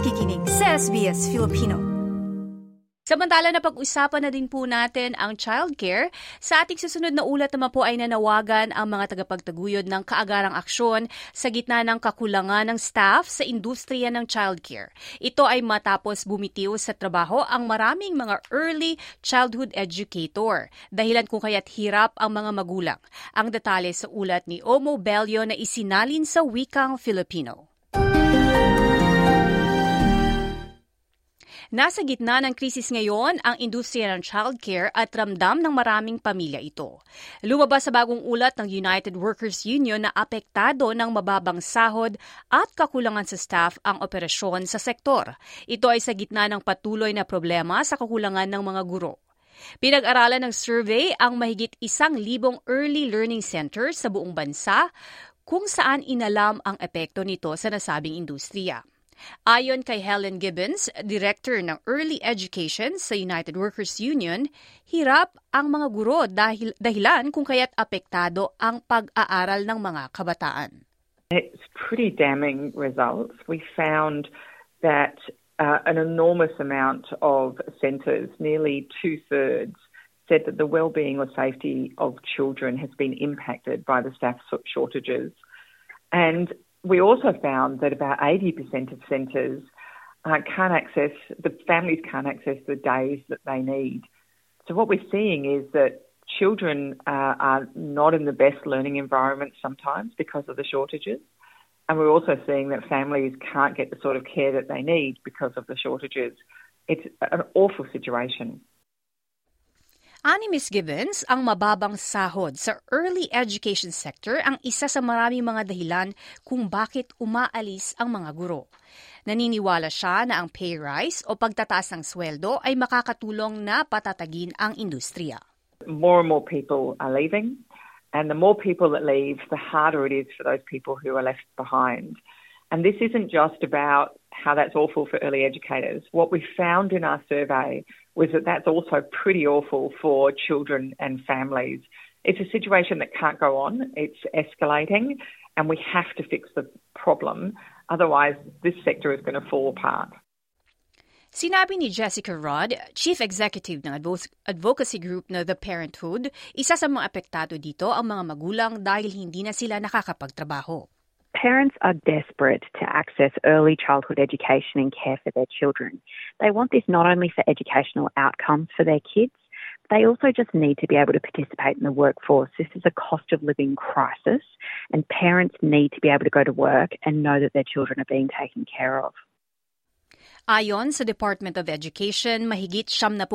nakikinig sa SBS Filipino. Samantala na pag-usapan na din po natin ang childcare, sa ating susunod na ulat naman po ay nanawagan ang mga tagapagtaguyod ng kaagarang aksyon sa gitna ng kakulangan ng staff sa industriya ng childcare. Ito ay matapos bumitiw sa trabaho ang maraming mga early childhood educator, dahilan kung kaya't hirap ang mga magulang. Ang detalye sa ulat ni Omo Bello na isinalin sa wikang Filipino. Nasa gitna ng krisis ngayon ang industriya ng childcare at ramdam ng maraming pamilya ito. Lumabas sa bagong ulat ng United Workers Union na apektado ng mababang sahod at kakulangan sa staff ang operasyon sa sektor. Ito ay sa gitna ng patuloy na problema sa kakulangan ng mga guro. Pinag-aralan ng survey ang mahigit isang libong early learning centers sa buong bansa kung saan inalam ang epekto nito sa nasabing industriya. Ayon kay Helen Gibbons, Director ng Early Education sa United Workers Union, hirap ang mga guro dahil dahilan kung kaya't apektado ang pag-aaral ng mga kabataan. It's pretty damning results. We found that uh, an enormous amount of centres, nearly two thirds, said that the well-being or safety of children has been impacted by the staff shortages. And we also found that about 80% of centres uh, can't access, the families can't access the days that they need. So what we're seeing is that children uh, are not in the best learning environment sometimes because of the shortages. And we're also seeing that families can't get the sort of care that they need because of the shortages. It's an awful situation. Ani Ms. Gibbons, ang mababang sahod sa early education sector ang isa sa maraming mga dahilan kung bakit umaalis ang mga guro. Naniniwala siya na ang pay rise o pagtataas ng sweldo ay makakatulong na patatagin ang industriya. More and more people are leaving and the more people that leave, the harder it is for those people who are left behind. And this isn't just about how that's awful for early educators. What we found in our survey was that that's also pretty awful for children and families. It's a situation that can't go on. It's escalating, and we have to fix the problem. Otherwise, this sector is going to fall apart. Sinabi ni Jessica Rudd, Chief Executive ng advocacy group na The Parenthood, isa sa mga apektado dito ang mga magulang dahil hindi na sila nakakapagtrabaho. Parents are desperate to access early childhood education and care for their children. They want this not only for educational outcomes for their kids, they also just need to be able to participate in the workforce. This is a cost of living crisis, and parents need to be able to go to work and know that their children are being taken care of. Ayon sa Department of Education, mahigit 70%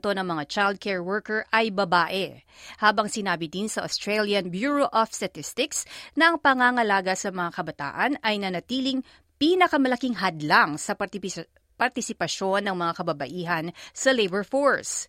ng mga childcare worker ay babae. Habang sinabi din sa Australian Bureau of Statistics na ang pangangalaga sa mga kabataan ay nanatiling pinakamalaking hadlang sa partisipasyon ng mga kababaihan sa labor force.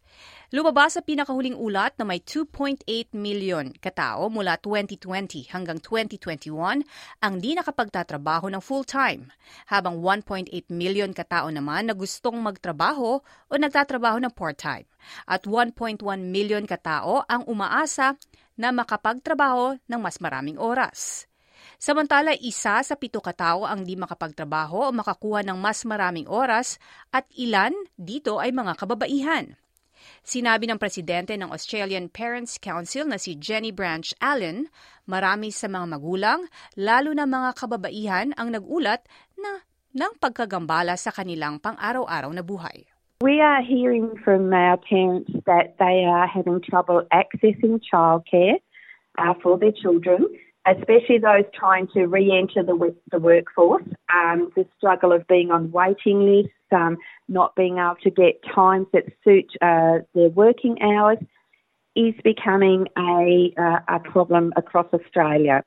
Lumabas sa pinakahuling ulat na may 2.8 milyon katao mula 2020 hanggang 2021 ang di nakapagtatrabaho ng full-time, habang 1.8 milyon katao naman na gustong magtrabaho o nagtatrabaho ng part-time, at 1.1 milyon katao ang umaasa na makapagtrabaho ng mas maraming oras. Samantala, isa sa pito katao ang di makapagtrabaho o makakuha ng mas maraming oras at ilan dito ay mga kababaihan. Sinabi ng presidente ng Australian Parents Council na si Jenny Branch Allen, marami sa mga magulang, lalo na mga kababaihan ang nagulat na ng pagkagambala sa kanilang pang-araw-araw na buhay. We are hearing from our parents that they are having trouble accessing childcare uh, for their children especially those trying to re-enter the, the workforce, um, the struggle of being on waiting lists, um, not being able to get times that suit uh, their working hours is becoming a, uh, a problem across Australia.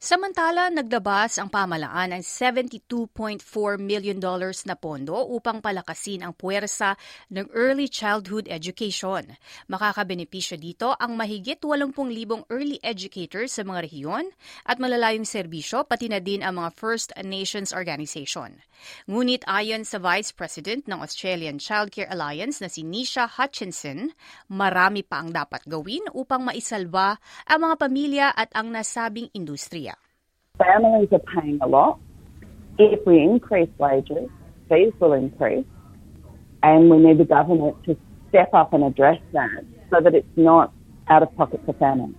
Samantala, nagdabas ang pamalaan ng $72.4 million na pondo upang palakasin ang puwersa ng early childhood education. Makakabenepisyo dito ang mahigit 80,000 early educators sa mga rehiyon at malalayong serbisyo pati na din ang mga First Nations Organization. Ngunit ayon sa Vice President ng Australian Childcare Alliance na si Nisha Hutchinson, marami pa ang dapat gawin upang maisalba ang mga pamilya at ang nasabing industriya. Families are paying a lot if we increase wages, fees will increase, and we need the government to step up and address that so that it's not out of pocket for families.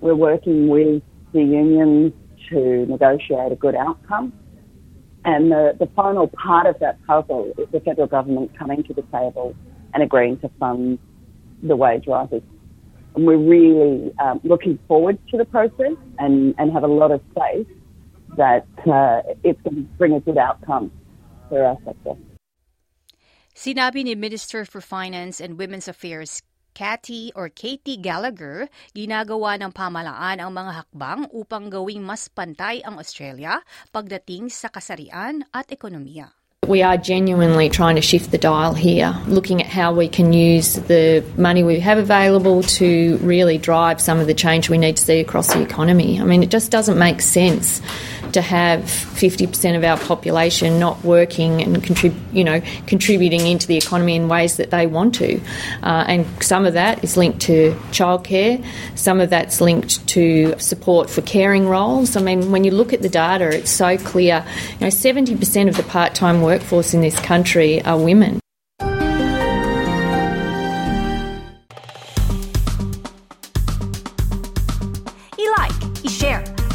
We're working with the unions to negotiate a good outcome. And the, the final part of that puzzle is the federal government coming to the table and agreeing to fund the wage rises. And we're really um, looking forward to the process and, and have a lot of faith that uh, it's going to bring a good outcome for our sector. Sinabi ni Minister for Finance and Women's Affairs Cathy or Katie Gallagher, ginagawa ng pamalaan ang mga hakbang upang gawing mas pantay ang Australia pagdating sa kasarian at ekonomiya. We are genuinely trying to shift the dial here, looking at how we can use the money we have available to really drive some of the change we need to see across the economy. I mean, it just doesn't make sense to have 50% of our population not working and contrib- you know contributing into the economy in ways that they want to. Uh, and some of that is linked to childcare, some of that's linked to support for caring roles. I mean, when you look at the data, it's so clear. You know, 70% of the part-time workforce in this country are women.